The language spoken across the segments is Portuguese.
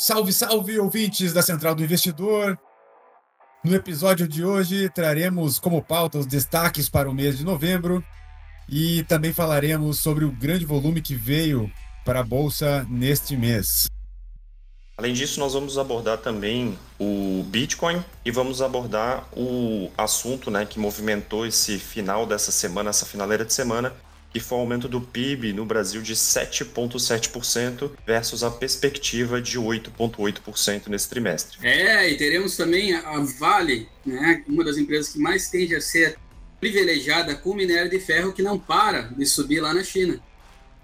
Salve, salve, ouvintes da Central do Investidor! No episódio de hoje, traremos como pauta os destaques para o mês de novembro e também falaremos sobre o grande volume que veio para a Bolsa neste mês. Além disso, nós vamos abordar também o Bitcoin e vamos abordar o assunto né, que movimentou esse final dessa semana, essa finaleira de semana, que foi o aumento do PIB no Brasil de 7,7% versus a perspectiva de 8,8% nesse trimestre. É, e teremos também a Vale, né, uma das empresas que mais tende a ser privilegiada com o minério de ferro que não para de subir lá na China.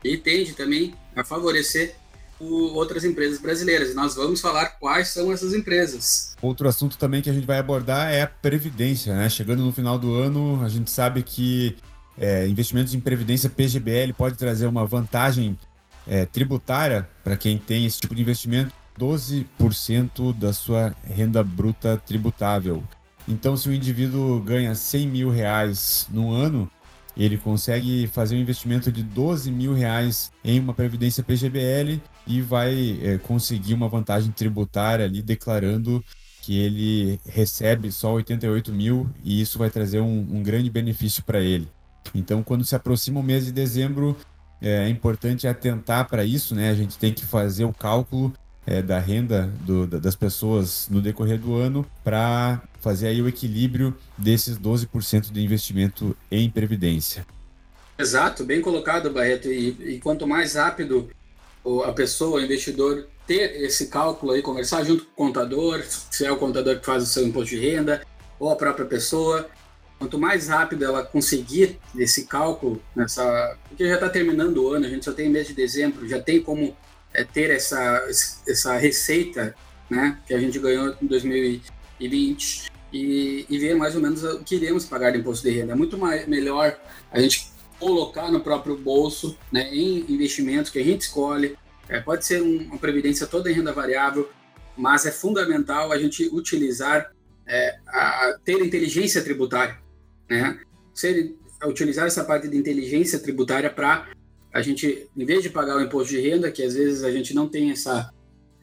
E tende também a favorecer outras empresas brasileiras. E nós vamos falar quais são essas empresas. Outro assunto também que a gente vai abordar é a previdência, né? Chegando no final do ano, a gente sabe que é, investimentos em previdência PGBL pode trazer uma vantagem é, tributária para quem tem esse tipo de investimento, 12% da sua renda bruta tributável. Então, se o indivíduo ganha 100 mil reais no ano, ele consegue fazer um investimento de 12 mil reais em uma previdência PGBL e vai é, conseguir uma vantagem tributária ali declarando que ele recebe só 88 mil e isso vai trazer um, um grande benefício para ele. Então, quando se aproxima o mês de dezembro, é importante atentar para isso, né? A gente tem que fazer o cálculo é, da renda do, das pessoas no decorrer do ano para fazer aí o equilíbrio desses 12% de investimento em previdência. Exato, bem colocado, Barreto. E, e quanto mais rápido a pessoa, o investidor, ter esse cálculo aí, conversar junto com o contador, se é o contador que faz o seu imposto de renda, ou a própria pessoa, quanto mais rápido ela conseguir esse cálculo, nessa, porque já está terminando o ano, a gente só tem mês de dezembro, já tem como é, ter essa, essa receita né, que a gente ganhou em 2020 e, e ver mais ou menos o que iremos pagar de imposto de renda. É muito mais, melhor a gente colocar no próprio bolso, né, em investimentos que a gente escolhe. É, pode ser um, uma previdência toda em renda variável, mas é fundamental a gente utilizar, é, a, ter inteligência tributária, né? Ser, utilizar essa parte de inteligência tributária para a gente, em vez de pagar o imposto de renda, que às vezes a gente não tem essa,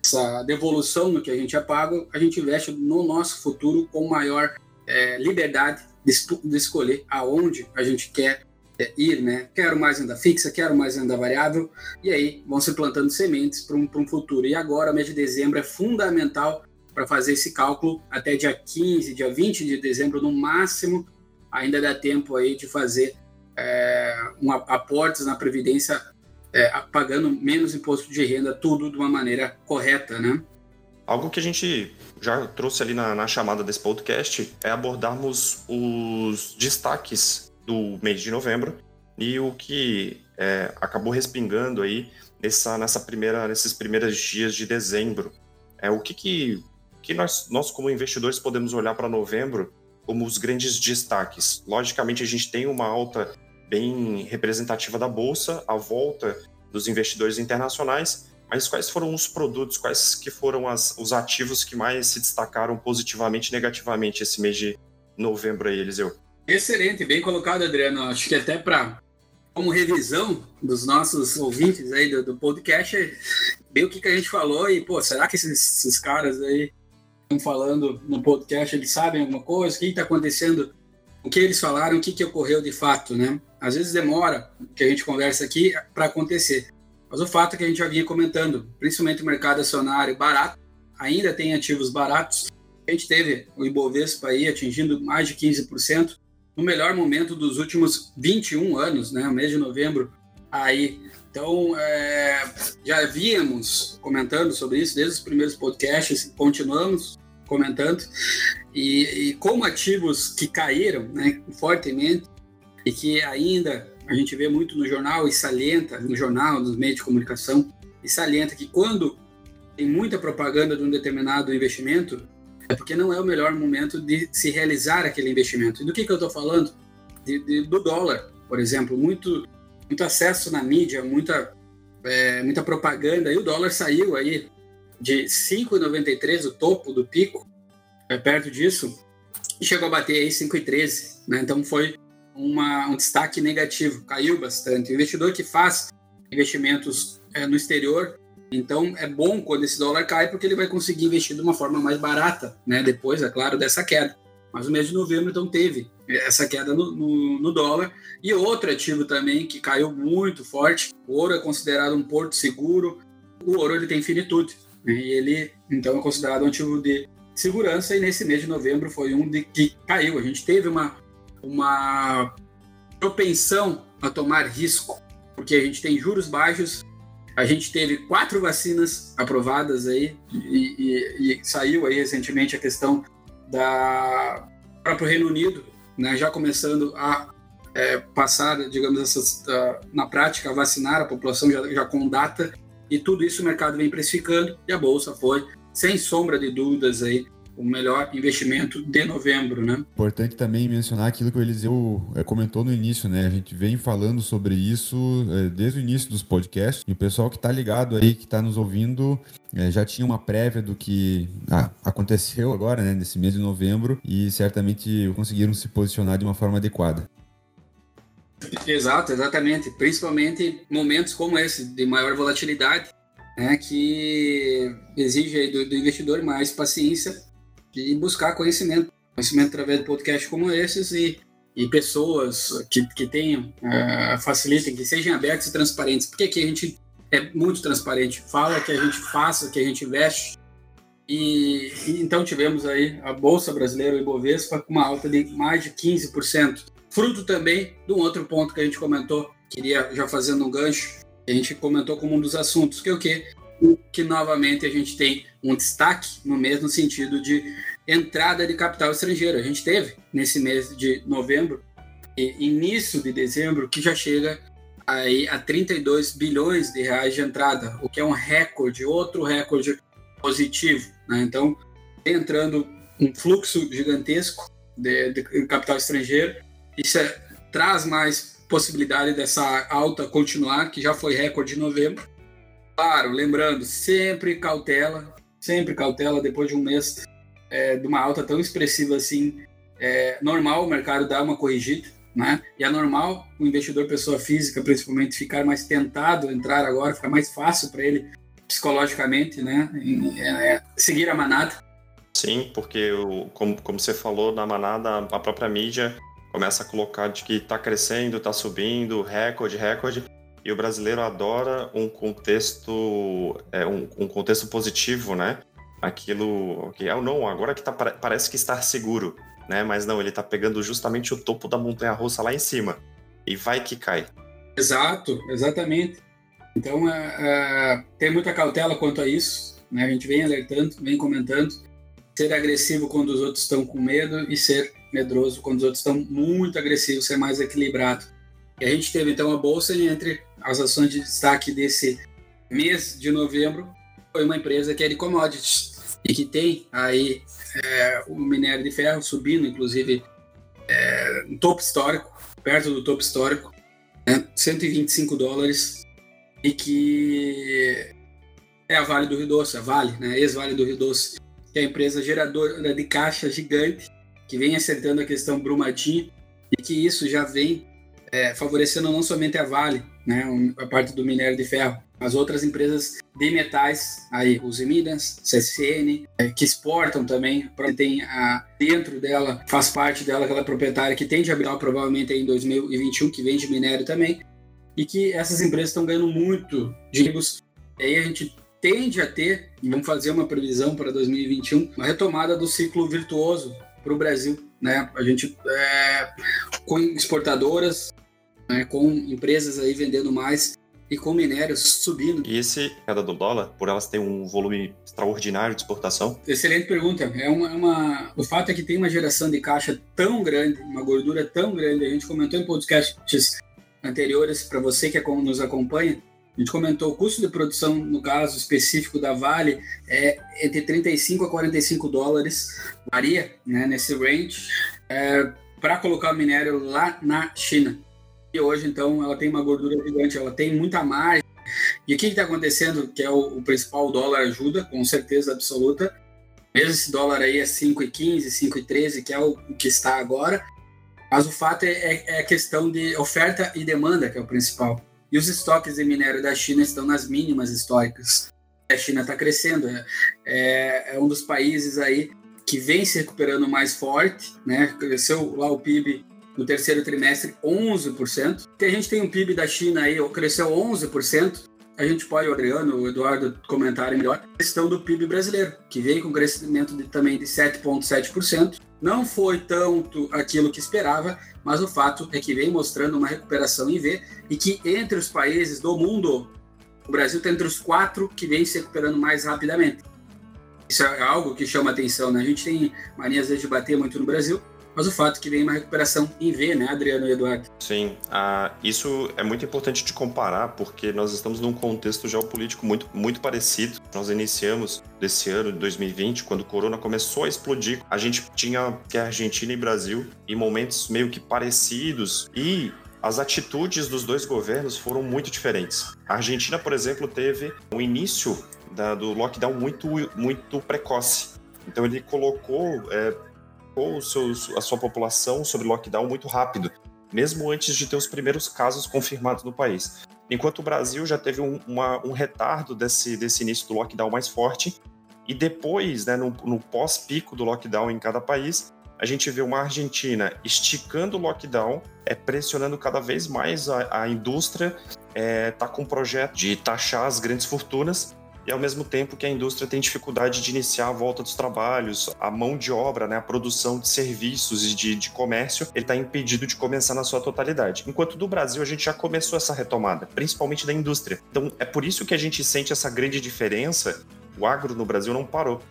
essa devolução no que a gente é pago, a gente investe no nosso futuro com maior é, liberdade de, de, escolher aonde a gente quer é, ir, né? Quero mais renda fixa, quero mais renda variável, e aí vão se plantando sementes para um, um futuro. E agora, mês de dezembro, é fundamental para fazer esse cálculo até dia 15, dia 20 de dezembro, no máximo, ainda dá tempo aí de fazer é, um, aportes na Previdência é, pagando menos imposto de renda, tudo de uma maneira correta, né? Algo que a gente já trouxe ali na, na chamada desse podcast é abordarmos os destaques do mês de novembro e o que é, acabou respingando aí nessa, nessa primeira, nesses primeiros dias de dezembro. É o que, que, que nós, nós, como investidores, podemos olhar para novembro como os grandes destaques. Logicamente, a gente tem uma alta bem representativa da bolsa, a volta dos investidores internacionais, mas quais foram os produtos, quais que foram as, os ativos que mais se destacaram positivamente e negativamente esse mês de novembro aí, Eliseu? Excelente, bem colocado, Adriano. Acho que até para como revisão dos nossos ouvintes aí do, do podcast, bem o que, que a gente falou e, pô, será que esses, esses caras aí falando no podcast, eles sabem alguma coisa? O que está acontecendo? O que eles falaram? O que, que ocorreu de fato, né? Às vezes demora que a gente conversa aqui para acontecer. Mas o fato é que a gente já vinha comentando, principalmente o mercado acionário barato, ainda tem ativos baratos. A gente teve o Ibovespa aí atingindo mais de 15%, no melhor momento dos últimos 21 anos, né? O mês de novembro aí. Então, é, já víamos comentando sobre isso desde os primeiros podcasts, continuamos comentando. E, e como ativos que caíram né, fortemente e que ainda a gente vê muito no jornal e salienta, no jornal, nos meios de comunicação, e salienta que quando tem muita propaganda de um determinado investimento, é porque não é o melhor momento de se realizar aquele investimento. E do que, que eu estou falando? De, de, do dólar, por exemplo. Muito, muito acesso na mídia, muita, é, muita propaganda, e o dólar saiu aí de 5,93, o topo do pico, é perto disso, e chegou a bater aí 5,13. Né? Então foi uma, um destaque negativo, caiu bastante. O investidor que faz investimentos é, no exterior Então é bom quando esse dólar cai, porque ele vai conseguir investir de uma forma mais barata, né? Depois, é claro, dessa queda. Mas o mês de novembro, então, teve essa queda no, no, no, dólar. E outro ativo também que caiu muito forte. O ouro é considerado um porto seguro. O ouro ele tem finitude. E ele, então, é considerado um ativo de segurança. E nesse mês de novembro foi um de que caiu. A gente teve uma, uma propensão a tomar risco, porque a gente tem juros baixos. A gente teve quatro vacinas aprovadas aí e, e, e saiu aí recentemente a questão da próprio Reino Unido, né, já começando a é, passar, digamos, essas, uh, na prática, vacinar a população já, já com data, e tudo isso o mercado vem precificando, e a Bolsa foi, sem sombra de dúvidas, aí, o melhor investimento de novembro, né? Importante também mencionar aquilo que o Eliseu é, comentou no início, né? A gente vem falando sobre isso é, desde o início dos podcasts e o pessoal que está ligado aí, que está nos ouvindo, é, já tinha uma prévia do que ah, aconteceu agora, né? Nesse mês de novembro e certamente conseguiram se posicionar de uma forma adequada. Exato, exatamente. Principalmente momentos como esse, de maior volatilidade, né, que exige do, do investidor mais paciência de buscar conhecimento, conhecimento através de podcasts como esses e, e pessoas que, que tenham, uh, facilitem, que sejam abertos e transparentes. Porque aqui a gente é muito transparente, fala que a gente faça, que a gente investe. E, e então tivemos aí a Bolsa Brasileira, o Ibovespa, com uma alta de mais de 15%. Fruto também de um outro ponto que a gente comentou, queria já fazendo um gancho, a gente comentou como um dos assuntos, que é o quê? que novamente a gente tem um destaque no mesmo sentido de entrada de capital estrangeiro. A gente teve nesse mês de novembro e início de dezembro que já chega aí a 32 bilhões de reais de entrada, o que é um recorde, outro recorde positivo. Né? Então, entrando um fluxo gigantesco de, de capital estrangeiro, isso é, traz mais possibilidade dessa alta continuar, que já foi recorde em novembro, Claro, lembrando, sempre cautela, sempre cautela depois de um mês é, de uma alta tão expressiva assim. É normal o mercado dar uma corrigida, né? E é normal o investidor pessoa física, principalmente, ficar mais tentado entrar agora, ficar mais fácil para ele psicologicamente, né? É, é, seguir a manada. Sim, porque o, como, como você falou, na manada a própria mídia começa a colocar de que está crescendo, está subindo, recorde, recorde. E o brasileiro adora um contexto, é, um, um contexto positivo, né? Aquilo que é ou não, agora que tá, parece que está seguro, né? Mas não, ele está pegando justamente o topo da montanha russa lá em cima. E vai que cai. Exato, exatamente. Então, é, é, tem muita cautela quanto a isso. Né? A gente vem alertando, vem comentando. Ser agressivo quando os outros estão com medo e ser medroso quando os outros estão muito agressivos, ser mais equilibrado. E a gente teve então a bolsa entre as ações de destaque desse mês de novembro foi uma empresa que é de commodities e que tem aí é, o minério de ferro subindo, inclusive é, no topo histórico, perto do topo histórico, né, 125 dólares e que é a Vale do Rio Doce, a Vale, né, ex-Vale do Rio Doce, que é a empresa geradora de caixa gigante que vem acertando a questão Brumadinho e que isso já vem é, favorecendo não somente a Vale, né, a parte do minério de ferro, mas outras empresas de metais, aí os Minas, CSN, é, que exportam também, tem a, dentro dela, faz parte dela aquela proprietária que tem de habitar provavelmente em 2021, que vende minério também, e que essas empresas estão ganhando muito de aí a gente tende a ter, vamos fazer uma previsão para 2021, uma retomada do ciclo virtuoso para o Brasil. Né? A gente, é, com exportadoras, né, com empresas aí vendendo mais e com minérios subindo. E esse queda do dólar, por elas terem um volume extraordinário de exportação? Excelente pergunta. É uma, é uma, o fato é que tem uma geração de caixa tão grande, uma gordura tão grande. A gente comentou em podcasts anteriores, para você que nos acompanha, a gente comentou o custo de produção, no caso específico da Vale, é entre 35 a 45 dólares, varia né, nesse range, é, para colocar o minério lá na China. E hoje, então, ela tem uma gordura gigante, ela tem muita margem. E o que está acontecendo, que é o, o, principal dólar ajuda, com certeza absoluta. Mesmo esse dólar aí é 5,15, 5,13, que é o, que está agora. Mas o fato é, é, é a questão de oferta e demanda, que é o principal. E os estoques de minério da China estão nas mínimas históricas. A China está crescendo, é, é, é um dos países aí que vem se recuperando mais forte, né? Cresceu lá o PIB no terceiro trimestre 11%. Que a gente tem um PIB da China aí, cresceu 11%. A gente pode, o Adriano, o Eduardo comentarem melhor, a questão do PIB brasileiro, que veio com crescimento de, também de 7,7%. Não foi tanto aquilo que esperava, mas o fato é que vem mostrando uma recuperação em V e que entre os países do mundo, o Brasil está entre os quatro que vem se recuperando mais rapidamente. Isso é algo que chama atenção, né? A gente tem mania às vezes de bater muito no Brasil, mas o fato é que vem uma recuperação em V, né, Adriano e Eduardo? Sim, isso é muito importante de comparar, porque nós estamos num contexto geopolítico muito, muito parecido. Nós iniciamos desse ano, de 2020, quando o corona começou a explodir. A gente tinha que Argentina e Brasil em momentos meio que parecidos e as atitudes dos dois governos foram muito diferentes. A Argentina, por exemplo, teve um início da, do lockdown muito, muito precoce. Então ele colocou é, a sua população sobre lockdown muito rápido, mesmo antes de ter os primeiros casos confirmados no país. Enquanto o Brasil já teve um, uma, um retardo desse, desse início do lockdown mais forte, e depois, né, no, no pós-pico do lockdown em cada país, a gente vê uma Argentina esticando o lockdown, é, pressionando cada vez mais a, a indústria, é, tá com um projeto de taxar as grandes fortunas, ao mesmo tempo que a indústria tem dificuldade de iniciar a volta dos trabalhos, a mão de obra, né, a produção de serviços e de, de comércio, ele está impedido de começar na sua totalidade. Enquanto do Brasil a gente já começou essa retomada, principalmente da indústria. Então é por isso que a gente sente essa grande diferença. O agro no Brasil não parou.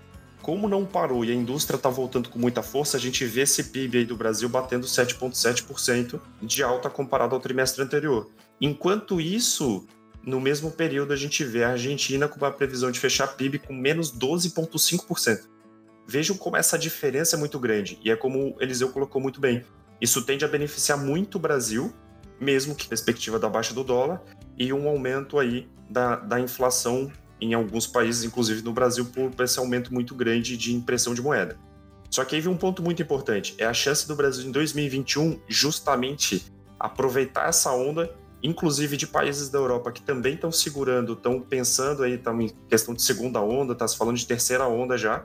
Como não parou e a indústria está voltando com muita força, a gente vê esse PIB aí do Brasil batendo 7,7% de alta comparado ao trimestre anterior. Enquanto isso, no mesmo período, a gente vê a Argentina com uma previsão de fechar PIB com menos 12,5%. Vejam como essa diferença é muito grande, e é como o Eliseu colocou muito bem. Isso tende a beneficiar muito o Brasil, mesmo que perspectiva da baixa do dólar, e um aumento aí da, da inflação em alguns países, inclusive no Brasil, por esse aumento muito grande de impressão de moeda. Só que aí vem um ponto muito importante: é a chance do Brasil em 2021 justamente aproveitar essa onda inclusive de países da Europa que também estão segurando, estão pensando aí, estão em questão de segunda onda, está se falando de terceira onda já,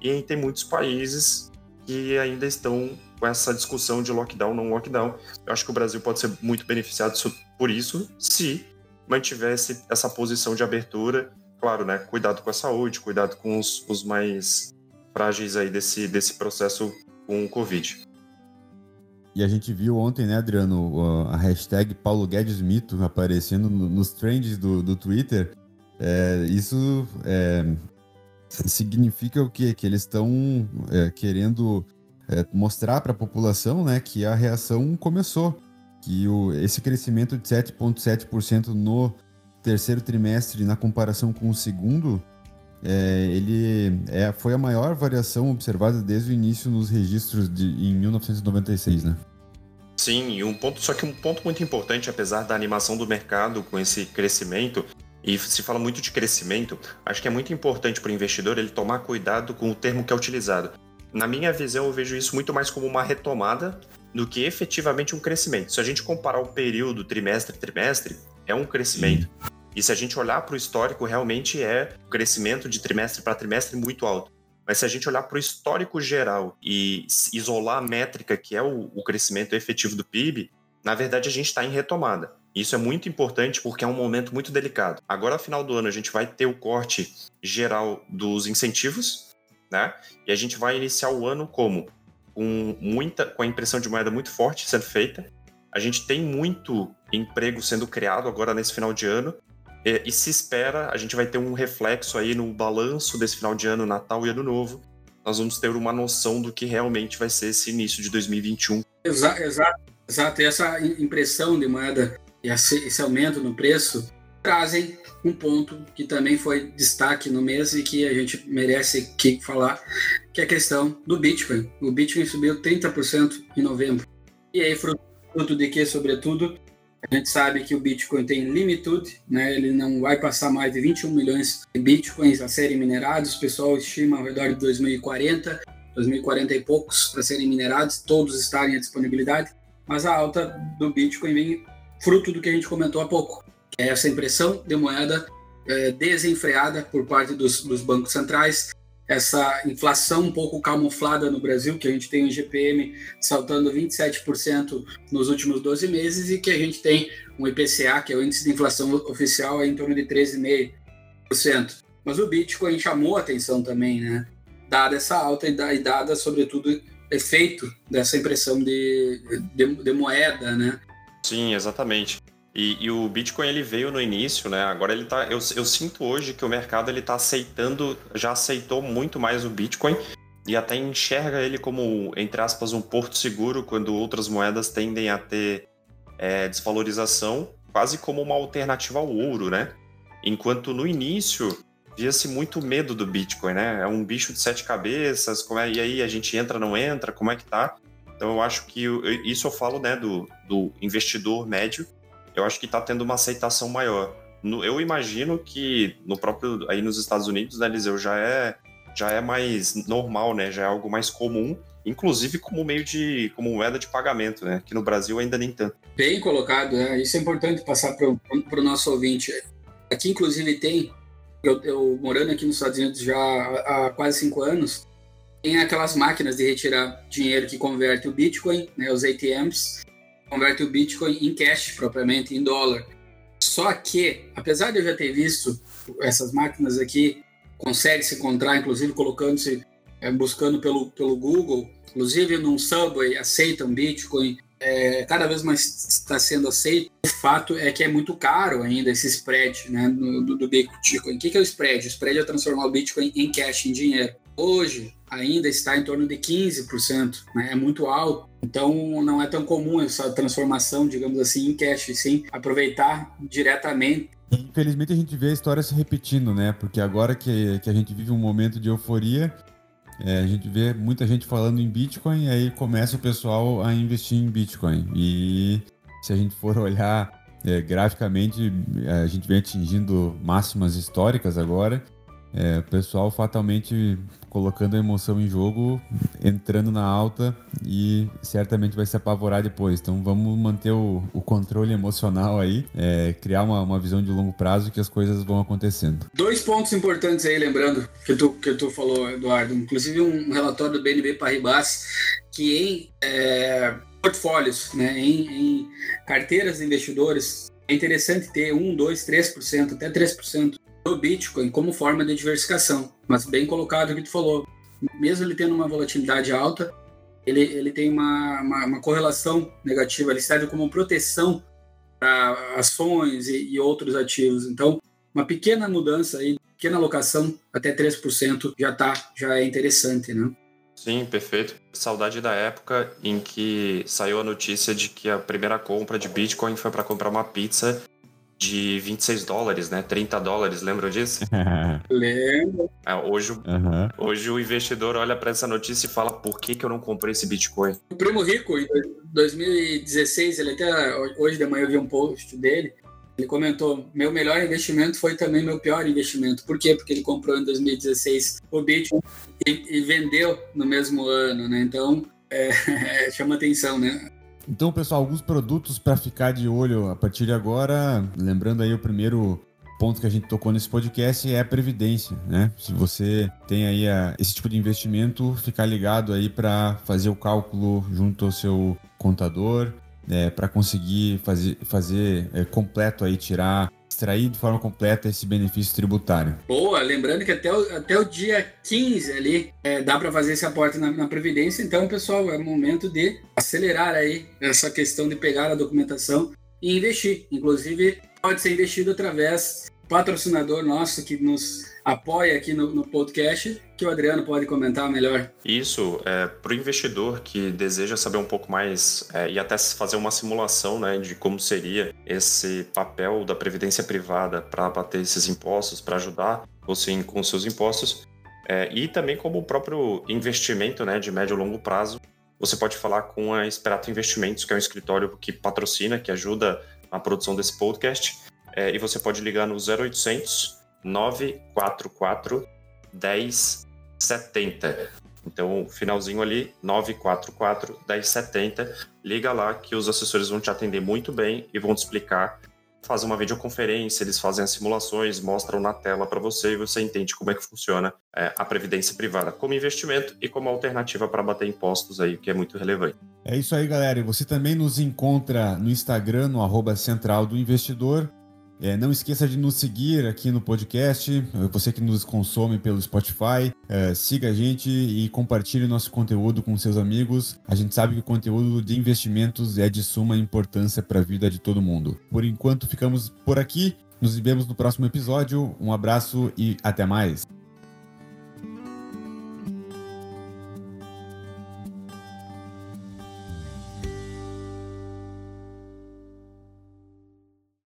e tem muitos países que ainda estão com essa discussão de lockdown, não lockdown. Eu acho que o Brasil pode ser muito beneficiado por isso, se mantivesse essa posição de abertura. Claro, né? Cuidado com a saúde, cuidado com os, os mais frágeis aí desse, desse processo com o Covid. E a gente viu ontem, né, Adriano, a hashtag Paulo Guedes Mito aparecendo nos trends do, do Twitter. É, isso é, significa o quê? Que eles estão é, querendo é, mostrar para a população né, que a reação começou. Que o, esse crescimento de 7,7% no terceiro trimestre, na comparação com o segundo, é, ele é, foi a maior variação observada desde o início nos registros de, em 1996, né? Sim, e um ponto, só que um ponto muito importante, apesar da animação do mercado com esse crescimento, e se fala muito de crescimento, acho que é muito importante para o investidor ele tomar cuidado com o termo que é utilizado. Na minha visão, eu vejo isso muito mais como uma retomada do que efetivamente um crescimento. Se a gente comparar o período trimestre trimestre, é um crescimento. Sim. E se a gente olhar para o histórico, realmente é um crescimento de trimestre para trimestre muito alto. Mas se a gente olhar para o histórico geral e isolar a métrica que é o, o crescimento efetivo do PIB, na verdade a gente está em retomada. Isso é muito importante porque é um momento muito delicado. Agora, final do ano, a gente vai ter o corte geral dos incentivos, né? E a gente vai iniciar o ano como? Com muita, com a impressão de moeda muito forte sendo feita. A gente tem muito emprego sendo criado agora nesse final de ano e, e, se espera, a gente vai ter um reflexo aí no balanço desse final de ano, Natal e Ano Novo. Nós vamos ter uma noção do que realmente vai ser esse início de 2021. Exato, exato. exato. E essa impressão de moeda e esse aumento no preço trazem um ponto que também foi destaque no mês e que a gente merece aqui falar, que é a questão do Bitcoin. O Bitcoin subiu 30% em novembro. E aí, fruto de que, sobretudo, a gente sabe que o Bitcoin tem limitude, né? ele não vai passar mais de 21 milhões de Bitcoins a serem minerados. O pessoal estima ao redor de 2040, 2040 e poucos para serem minerados, todos estarem à disponibilidade. Mas a alta do Bitcoin vem fruto do que a gente comentou há pouco, que é essa impressão de moeda é, desenfreada por parte dos, dos, bancos centrais, essa inflação um pouco camuflada no Brasil, que a gente tem o GPM saltando 27% nos últimos 12 meses e que a gente tem um IPCA, que é o índice de inflação oficial, em torno de 13,5%. Mas o Bitcoin chamou atenção também, né? Dada essa alta e dada, sobretudo, efeito dessa impressão de, de, de moeda, né? Sim, exatamente. E, e, o Bitcoin ele veio no início, né? Agora ele tá. Eu, eu sinto hoje que o mercado ele tá aceitando, já aceitou muito mais o Bitcoin e até enxerga ele como, entre aspas, um porto seguro quando outras moedas tendem a ter é, desvalorização, quase como uma alternativa ao ouro, né? Enquanto no início via-se muito medo do Bitcoin, né? É um bicho de sete cabeças, como é, e aí a gente entra, não entra, como é que tá? Então eu acho que isso eu falo, né, do, do investidor médio eu acho que está tendo uma aceitação maior. No, eu imagino que no próprio aí nos Estados Unidos, né, Eliseu, já é já é mais normal, né? Já é algo mais comum, inclusive como meio de como moeda de pagamento, né? Que no Brasil ainda nem tanto. Bem colocado, né? Isso é importante passar para o nosso ouvinte. Aqui, inclusive, tem eu, eu, morando aqui nos Estados Unidos já há, há quase cinco anos, tem aquelas máquinas de retirar dinheiro que converte o Bitcoin, né, os ATMs, converte o Bitcoin em cash, propriamente, em dólar. Só que, apesar de eu já ter visto essas máquinas aqui, consegue se encontrar, inclusive colocando-se, é, buscando pelo, pelo Google, inclusive num Subway, aceitam Bitcoin, é, cada vez mais está sendo aceito. O fato é que é muito caro ainda esse spread né, do, do, Bitcoin. O que, que é o spread? O spread é transformar o Bitcoin em cash, em dinheiro. Hoje, ainda está em torno de 15%, né? é muito alto. Então, não é tão comum essa transformação, digamos assim, em cash, sim, aproveitar diretamente. Infelizmente, a gente vê a história se repetindo, né? Porque agora que, que a gente vive um momento de euforia, é, a gente vê muita gente falando em Bitcoin e aí começa o pessoal a investir em Bitcoin. E se a gente for olhar é, graficamente, a gente vem atingindo máximas históricas agora. É, o pessoal fatalmente colocando a emoção em jogo, entrando na alta e certamente vai se apavorar depois. Então vamos manter o, o controle emocional aí, é, criar uma, uma visão de longo prazo que as coisas vão acontecendo. Dois pontos importantes aí, lembrando, que tu, que tu falou, Eduardo. Inclusive um relatório do BNB Paribas que em é, portfólios, né, em, em carteiras de investidores, é interessante ter 1, 2, 3%, até 3% do Bitcoin como forma de diversificação. Mas bem colocado o que tu falou. Mesmo ele tendo uma volatilidade alta, ele, ele tem uma, uma, uma correlação negativa, ele serve como proteção para ações e, e, outros ativos. Então, uma pequena mudança aí, pequena alocação, até 3% já tá, já é interessante, né? Sim, perfeito. Saudade da época em que saiu a notícia de que a primeira compra de Bitcoin foi para comprar uma pizza de 26 dólares, né? 30 dólares, lembram disso? Lembro. É, hoje, uhum. hoje o investidor olha para essa notícia e fala: por que, que eu não comprei esse Bitcoin? O Primo Rico, em 2016, ele até hoje de manhã eu vi um post dele. Ele comentou: meu melhor investimento foi também meu pior investimento. Por quê? Porque ele comprou em 2016 o Bitcoin e, e vendeu no mesmo ano, né? Então, é, chama atenção, né? Então, pessoal, alguns produtos para ficar de olho a partir de agora. Lembrando aí o primeiro ponto que a gente tocou nesse podcast é a previdência, né? Se você tem aí a, esse tipo de investimento, ficar ligado aí para fazer o cálculo junto ao seu contador, é, para conseguir fazer, fazer é, completo aí tirar extrair de forma completa esse benefício tributário. Boa, lembrando que até o, até o dia 15 ali é, dá para fazer esse aporte na, na, Previdência, então, pessoal, é momento de acelerar aí essa questão de pegar a documentação e investir. Inclusive, pode ser investido através do patrocinador nosso que nos apoia aqui no, no, podcast, que o Adriano pode comentar melhor. Isso, é, para o investidor que deseja saber um pouco mais é, e até fazer uma simulação né, de como seria esse papel da previdência privada para abater esses impostos, para ajudar você com seus impostos, é, e também como o próprio investimento né, de médio e longo prazo, você pode falar com a Esperato Investimentos, que é um escritório que patrocina, que ajuda na produção desse podcast, é, e você pode ligar no 0800 944 1070. Então, finalzinho ali, 944 1070. Liga lá que os assessores vão te atender muito bem e vão te explicar fazem uma videoconferência, eles fazem as simulações, mostram na tela para você e você entende como é que funciona é, a previdência privada como investimento e como alternativa para bater impostos aí, que é muito relevante. É isso aí, galera. E você também nos encontra no Instagram, no arroba central do investidor. É, não esqueça de nos seguir aqui no podcast, você que nos consome pelo Spotify, é, siga a gente e compartilhe nosso conteúdo com seus amigos. A gente sabe que o conteúdo de investimentos é de suma importância para a vida de todo mundo. Por enquanto, ficamos por aqui. Nos vemos no próximo episódio. Um abraço e até mais.